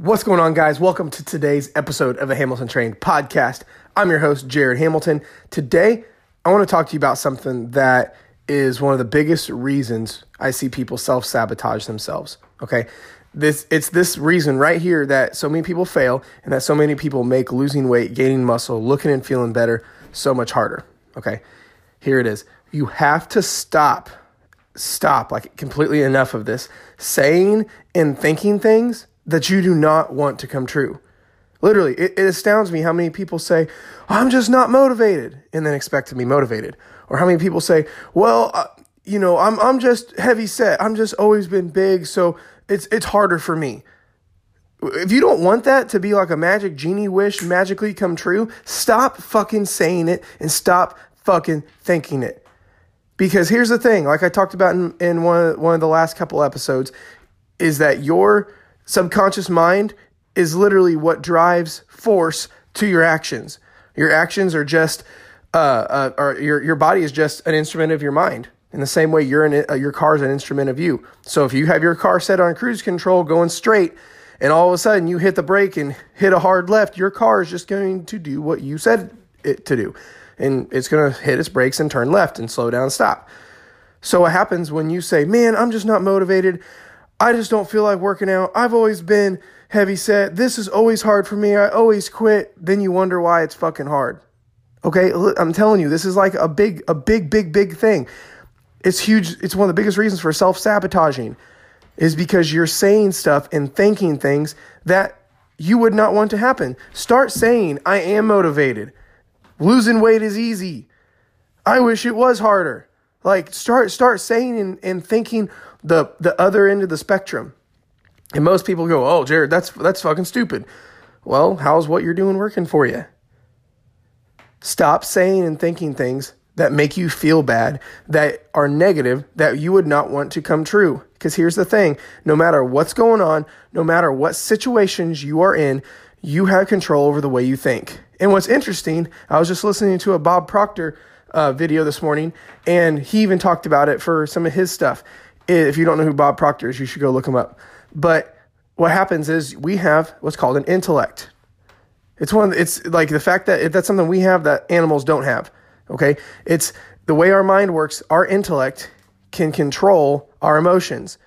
What's going on, guys? Welcome to today's episode of the Hamilton Trained podcast. I'm your host, Jared Hamilton. Today, I want to talk to you about something that is one of the biggest reasons I see people self sabotage themselves. Okay. This, it's this reason right here that so many people fail and that so many people make losing weight, gaining muscle, looking and feeling better so much harder. Okay. Here it is. You have to stop, stop, like completely enough of this, saying and thinking things that you do not want to come true. Literally, it, it, astounds me how many people say, I'm just not motivated, and then expect to be motivated. Or how many people say, well, uh, you know, I'm, I'm just heavy set. I'm just always been big, so it's, it's harder for me. If you don't want that to be like a magic genie wish magically come true, stop fucking saying it and stop fucking thinking it. Because here's the thing, like I talked about in, in one, of, one of the last couple episodes, is that your subconscious mind is literally what drives force to your actions. Your actions are just, uh, uh, or your your body is just an instrument of your mind. In the same way, you're an, uh, your car is an instrument of you. So if you have your car set on cruise control, going straight, and all of a sudden you hit the brake and hit a hard left, your car is just going to do what you said it to do, and it's going to hit its brakes and turn left and slow down, and stop. So what happens when you say, "Man, I'm just not motivated. I just don't feel like working out. I've always been heavy set. This is always hard for me. I always quit. Then you wonder why it's fucking hard. Okay, I'm telling you, this is like a big, a big, big, big thing. It's huge. It's one of the biggest reasons for self sabotaging, is because you're saying stuff and thinking things that you would not want to happen. Start saying, I am motivated. Losing weight is easy. I wish it was harder. Like start start saying and, and thinking the the other end of the spectrum. And most people go, "Oh, Jared, that's that's fucking stupid." Well, how's what you're doing working for you? Stop saying and thinking things that make you feel bad, that are negative, that you would not want to come true. Because here's the thing no matter what's going on, no matter what situations you are in, you have control over the way you think. And what's interesting, I was just listening to a Bob Proctor uh, video this morning, and he even talked about it for some of his stuff. If you don't know who Bob Proctor is, you should go look him up. But what happens is we have what's called an intellect. It's one. It's like the fact that that's something we have that animals don't have. Okay, it's the way our mind works. Our intellect can control our emotions.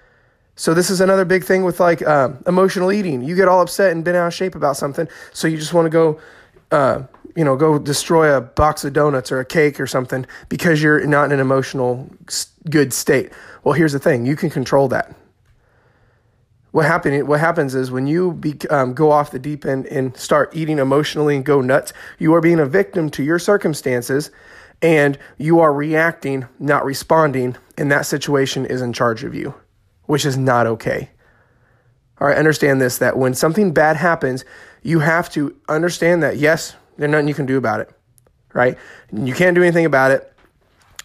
So this is another big thing with like um, emotional eating. You get all upset and been out of shape about something, so you just want to go, uh, you know, go destroy a box of donuts or a cake or something because you're not in an emotional good state. Well, here's the thing: you can control that what happen, what happens is when you be, um, go off the deep end and start eating emotionally and go nuts, you are being a victim to your circumstances and you are reacting, not responding, and that situation is in charge of you, which is not okay. All right, understand this that when something bad happens, you have to understand that yes, there's nothing you can do about it, right? You can't do anything about it,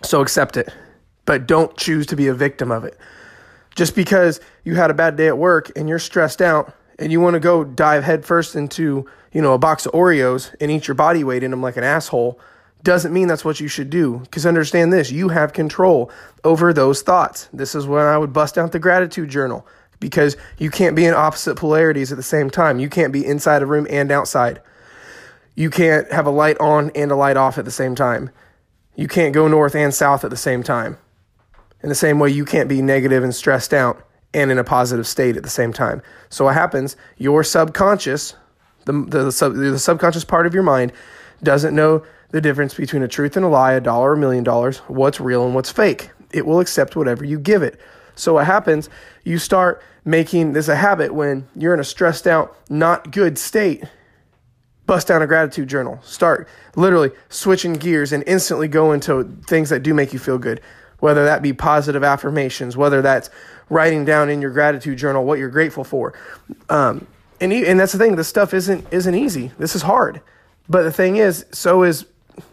so accept it, but don't choose to be a victim of it. Just because you had a bad day at work and you're stressed out and you want to go dive headfirst into, you know, a box of Oreos and eat your body weight in them like an asshole doesn't mean that's what you should do. Because understand this, you have control over those thoughts. This is when I would bust out the gratitude journal because you can't be in opposite polarities at the same time. You can't be inside a room and outside. You can't have a light on and a light off at the same time. You can't go north and south at the same time. In the same way, you can't be negative and stressed out and in a positive state at the same time. So what happens? Your subconscious, the the, the, sub, the subconscious part of your mind, doesn't know the difference between a truth and a lie, a dollar or a million dollars, what's real and what's fake. It will accept whatever you give it. So what happens? You start making this a habit when you're in a stressed out, not good state. Bust down a gratitude journal. Start literally switching gears and instantly go into things that do make you feel good whether that be positive affirmations, whether that's writing down in your gratitude journal what you're grateful for. Um, and, and that's the thing, this stuff isn't, isn't easy. This is hard. But the thing is, so is,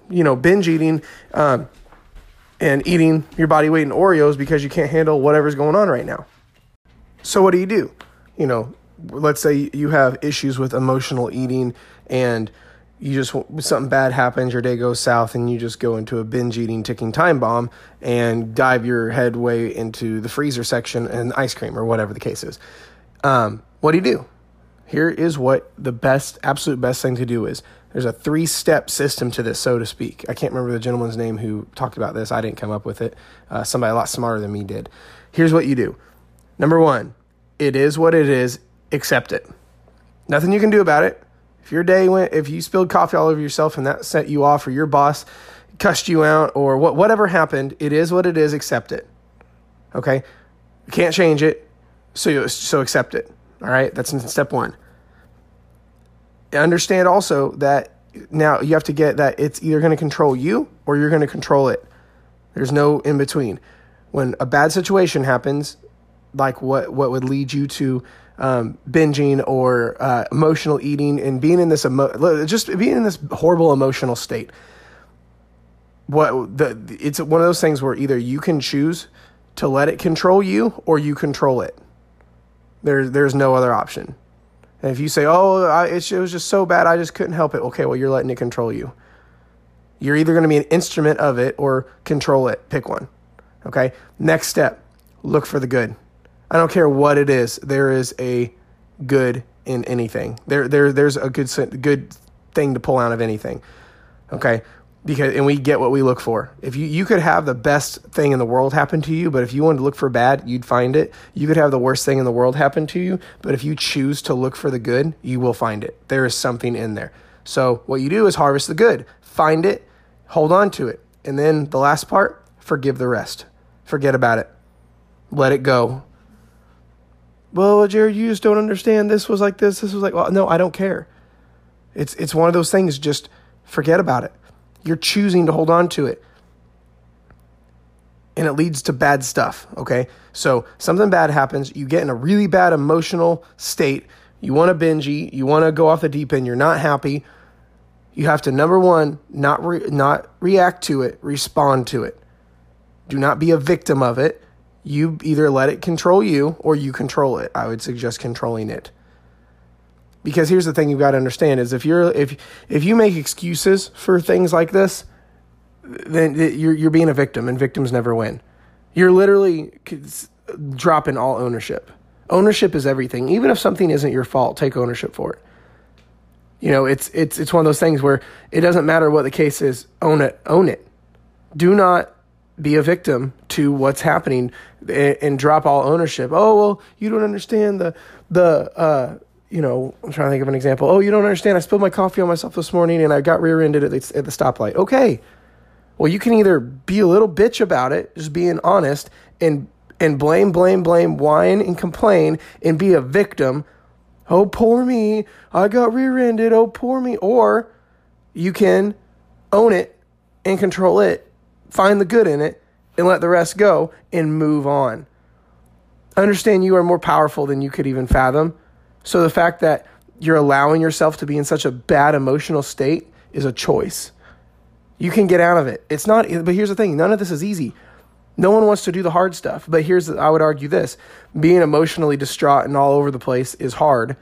you know, binge eating um, and eating your body weight in Oreos because you can't handle whatever's going on right now. So what do you do? You know, let's say you have issues with emotional eating and you just something bad happens, your day goes south, and you just go into a binge eating ticking time bomb and dive your head way into the freezer section and ice cream or whatever the case is. Um, what do you do? Here is what the best, absolute best thing to do is. There's a three step system to this, so to speak. I can't remember the gentleman's name who talked about this. I didn't come up with it. Uh, somebody a lot smarter than me did. Here's what you do number one, it is what it is, accept it. Nothing you can do about it. If your day went, if you spilled coffee all over yourself and that set you off, or your boss cussed you out, or what, whatever happened, it is what it is, accept it. Okay? You can't change it, so, you, so accept it. All right? That's step one understand also that now you have to get that it's either going to control you or you're going to control it. There's no in between. When a bad situation happens, like what what would lead you to um, binging or uh, emotional eating and being in this emo- just being in this horrible emotional state. What the it's one of those things where either you can choose to let it control you or you control it. There's there's no other option. And if you say, oh, I, it was just so bad, I just couldn't help it, okay, well, you're letting it control you. You're either going to be an instrument of it or control it. Pick one. Okay. Next step look for the good. I don't care what it is, there is a good in anything. There, there, there's a good, good thing to pull out of anything. Okay because and we get what we look for. If you you could have the best thing in the world happen to you, but if you wanted to look for bad, you'd find it. You could have the worst thing in the world happen to you, but if you choose to look for the good, you will find it. There is something in there. So what you do is harvest the good, find it, hold on to it, and then the last part, forgive the rest. Forget about it. Let it go. Well, Jared, you just don't understand. This was like this. This was like well, no, I don't care. It's it's one of those things. Just forget about it you're choosing to hold on to it. And it leads to bad stuff, okay? So something bad happens, you get in a really bad emotional state, you want to binge eat, you want to go off the deep end, you're not happy. You have to number 1, not re- not react to it, respond to it. Do not be a victim of it. You either let it control you or you control it. I would suggest controlling it. Because here's the thing you've got to understand is if you're if if you make excuses for things like this then you're you're being a victim and victims never win. You're literally dropping all ownership. Ownership is everything. Even if something isn't your fault take ownership for it. You know it's it's it's one of those things where it doesn't matter what the case is own it own it. Do not be a victim to what's happening and, and drop all ownership oh well you don't understand the the uh you know, I'm trying to think of an example. Oh, you don't understand. I spilled my coffee on myself this morning and I got rear ended at the, at the stoplight. Okay. Well, you can either be a little bitch about it, just being honest, and and blame, blame, blame, whine and complain and be a victim. Oh, poor me. I got rear ended. Oh, poor me. Or you can own it and control it, find the good in it, and let the rest go and move on. Understand you are more powerful than you could even fathom so the fact that you're allowing yourself to be in such a bad emotional state is a choice. You can get out of it. It's not, but here's the thing none of this is easy. No one wants to do the hard stuff. But here's, I would argue this being emotionally distraught and all over the place is hard,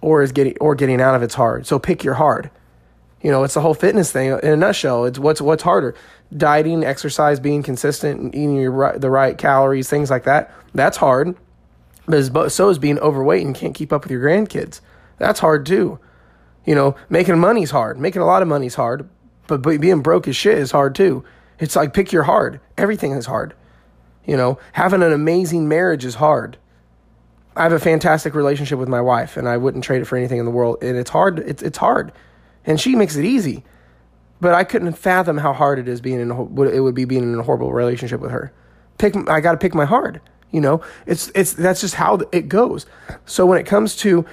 or is getting, or getting out of it's hard. So pick your hard. You know, it's the whole fitness thing in a nutshell. It's what's, what's harder dieting, exercise, being consistent, eating your, the right calories, things like that. That's hard. But so is being overweight and can't keep up with your grandkids. That's hard too. You know, making money's hard. Making a lot of money's hard. But, but being broke as shit is hard too. It's like pick your hard. Everything is hard. You know, having an amazing marriage is hard. I have a fantastic relationship with my wife, and I wouldn't trade it for anything in the world. And it's hard. It's it's hard, and she makes it easy. But I couldn't fathom how hard it is being in a, it would be being in a horrible relationship with her. Pick. I got to pick my hard. You know, it's it's that's just how it goes. So when it comes to,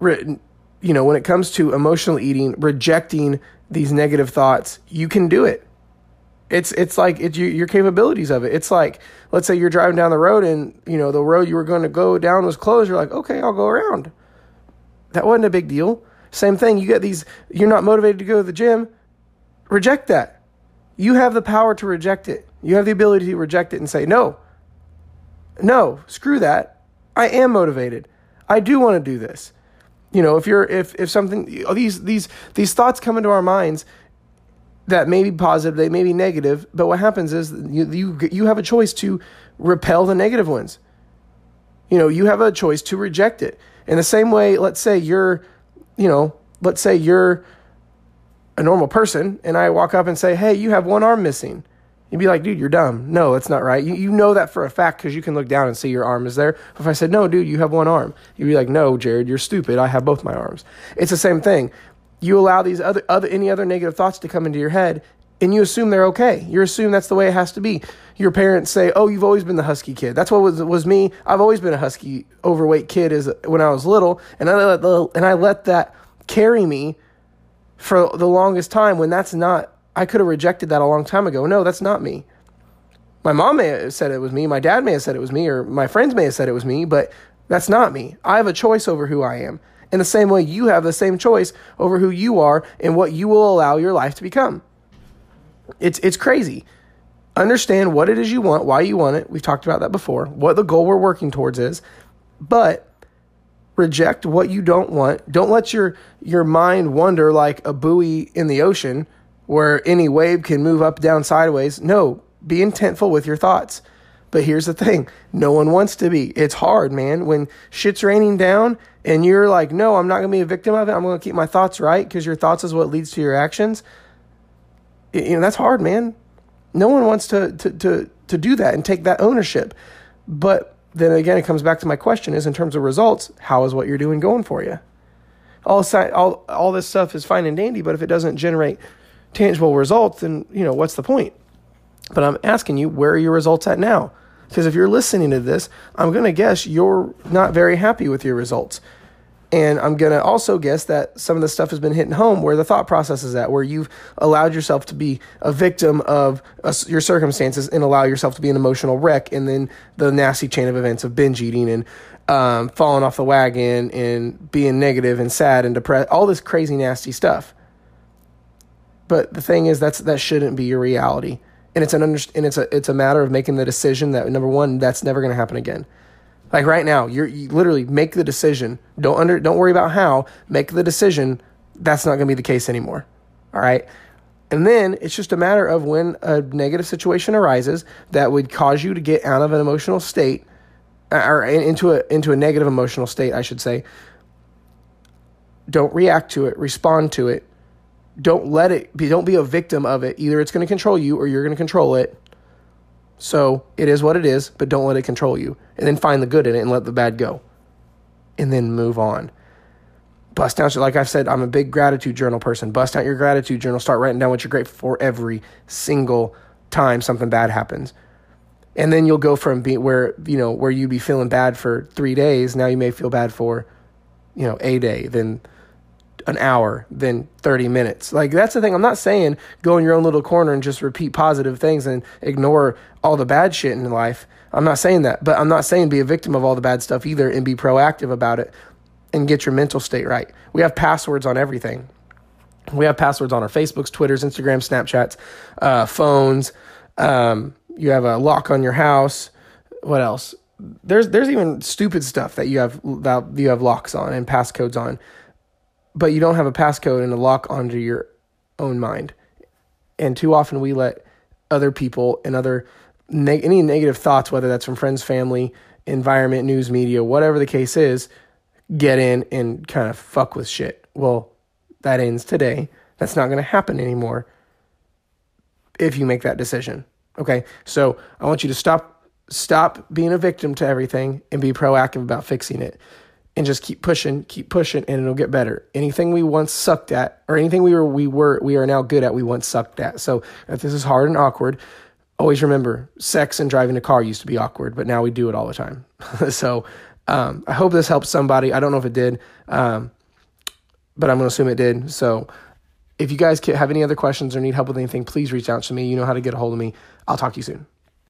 you know, when it comes to emotional eating, rejecting these negative thoughts, you can do it. It's it's like it's your, your capabilities of it. It's like let's say you're driving down the road and you know the road you were going to go down was closed. You're like, okay, I'll go around. That wasn't a big deal. Same thing. You get these. You're not motivated to go to the gym. Reject that. You have the power to reject it. You have the ability to reject it and say no. No, screw that. I am motivated. I do want to do this. You know, if you're if if something these these these thoughts come into our minds that may be positive, they may be negative, but what happens is you you you have a choice to repel the negative ones. You know, you have a choice to reject it. In the same way, let's say you're, you know, let's say you're a normal person and I walk up and say, hey, you have one arm missing. You'd be like, dude, you're dumb. No, that's not right. You, you know that for a fact because you can look down and see your arm is there. If I said, no, dude, you have one arm, you'd be like, no, Jared, you're stupid. I have both my arms. It's the same thing. You allow these other, other any other negative thoughts to come into your head and you assume they're okay. You assume that's the way it has to be. Your parents say, "Oh, you've always been the husky kid." That's what was was me. I've always been a husky, overweight kid as when I was little, and I let the, and I let that carry me for the longest time. When that's not, I could have rejected that a long time ago. No, that's not me. My mom may have said it was me. My dad may have said it was me, or my friends may have said it was me, but that's not me. I have a choice over who I am. In the same way, you have the same choice over who you are and what you will allow your life to become. It's it's crazy. Understand what it is you want, why you want it. We've talked about that before. What the goal we're working towards is, but reject what you don't want. Don't let your your mind wander like a buoy in the ocean where any wave can move up, down, sideways. No, be intentful with your thoughts. But here's the thing no one wants to be. It's hard, man. When shit's raining down and you're like, no, I'm not going to be a victim of it. I'm going to keep my thoughts right because your thoughts is what leads to your actions you know that's hard man no one wants to to to to do that and take that ownership but then again it comes back to my question is in terms of results how is what you're doing going for you? All all all this stuff is fine and dandy but if it doesn't generate tangible results then you know what's the point? But i'm asking you where are your results at now? Because if you're listening to this i'm going to guess you're not very happy with your results and I'm going to also guess that some of the stuff has been hitting home where the thought process is at, where you've allowed yourself to be a victim of uh, your circumstances and allow yourself to be an emotional wreck. And then the nasty chain of events of binge eating and um, falling off the wagon and being negative and sad and depressed, all this crazy, nasty stuff. But the thing is, that's that shouldn't be your reality. And it's an under, and it's a it's a matter of making the decision that number one, that's never going to happen again. Like right now, you're you literally make the decision. Don't under don't worry about how. Make the decision. That's not going to be the case anymore. All right. And then it's just a matter of when a negative situation arises that would cause you to get out of an emotional state uh, or into a into a negative emotional state, I should say. Don't react to it, respond to it. Don't let it be don't be a victim of it. Either it's going to control you or you're going to control it. So it is what it is, but don't let it control you. And then find the good in it and let the bad go. And then move on. Bust out, like I've said, I'm a big gratitude journal person. Bust out your gratitude journal. Start writing down what you're grateful for every single time something bad happens. And then you'll go from being where, you know, where you'd be feeling bad for three days. Now you may feel bad for, you know, a day. Then an hour than 30 minutes. Like that's the thing. I'm not saying go in your own little corner and just repeat positive things and ignore all the bad shit in life. I'm not saying that, but I'm not saying be a victim of all the bad stuff either and be proactive about it and get your mental state right. We have passwords on everything. We have passwords on our Facebooks, Twitters, Instagram, Snapchats, uh, phones. Um, you have a lock on your house. What else? There's there's even stupid stuff that you have that you have locks on and passcodes on but you don't have a passcode and a lock onto your own mind. And too often we let other people and other any negative thoughts, whether that's from friends, family, environment, news media, whatever the case is, get in and kind of fuck with shit. Well, that ends today. That's not going to happen anymore if you make that decision. Okay? So, I want you to stop stop being a victim to everything and be proactive about fixing it and just keep pushing, keep pushing, and it'll get better. Anything we once sucked at, or anything we were we were we are now good at, we once sucked at. So if this is hard and awkward, always remember, sex and driving a car used to be awkward, but now we do it all the time. so um, I hope this helps somebody. I don't know if it did, um, but I'm gonna assume it did. So if you guys have any other questions or need help with anything, please reach out to me. You know how to get a hold of me. I'll talk to you soon.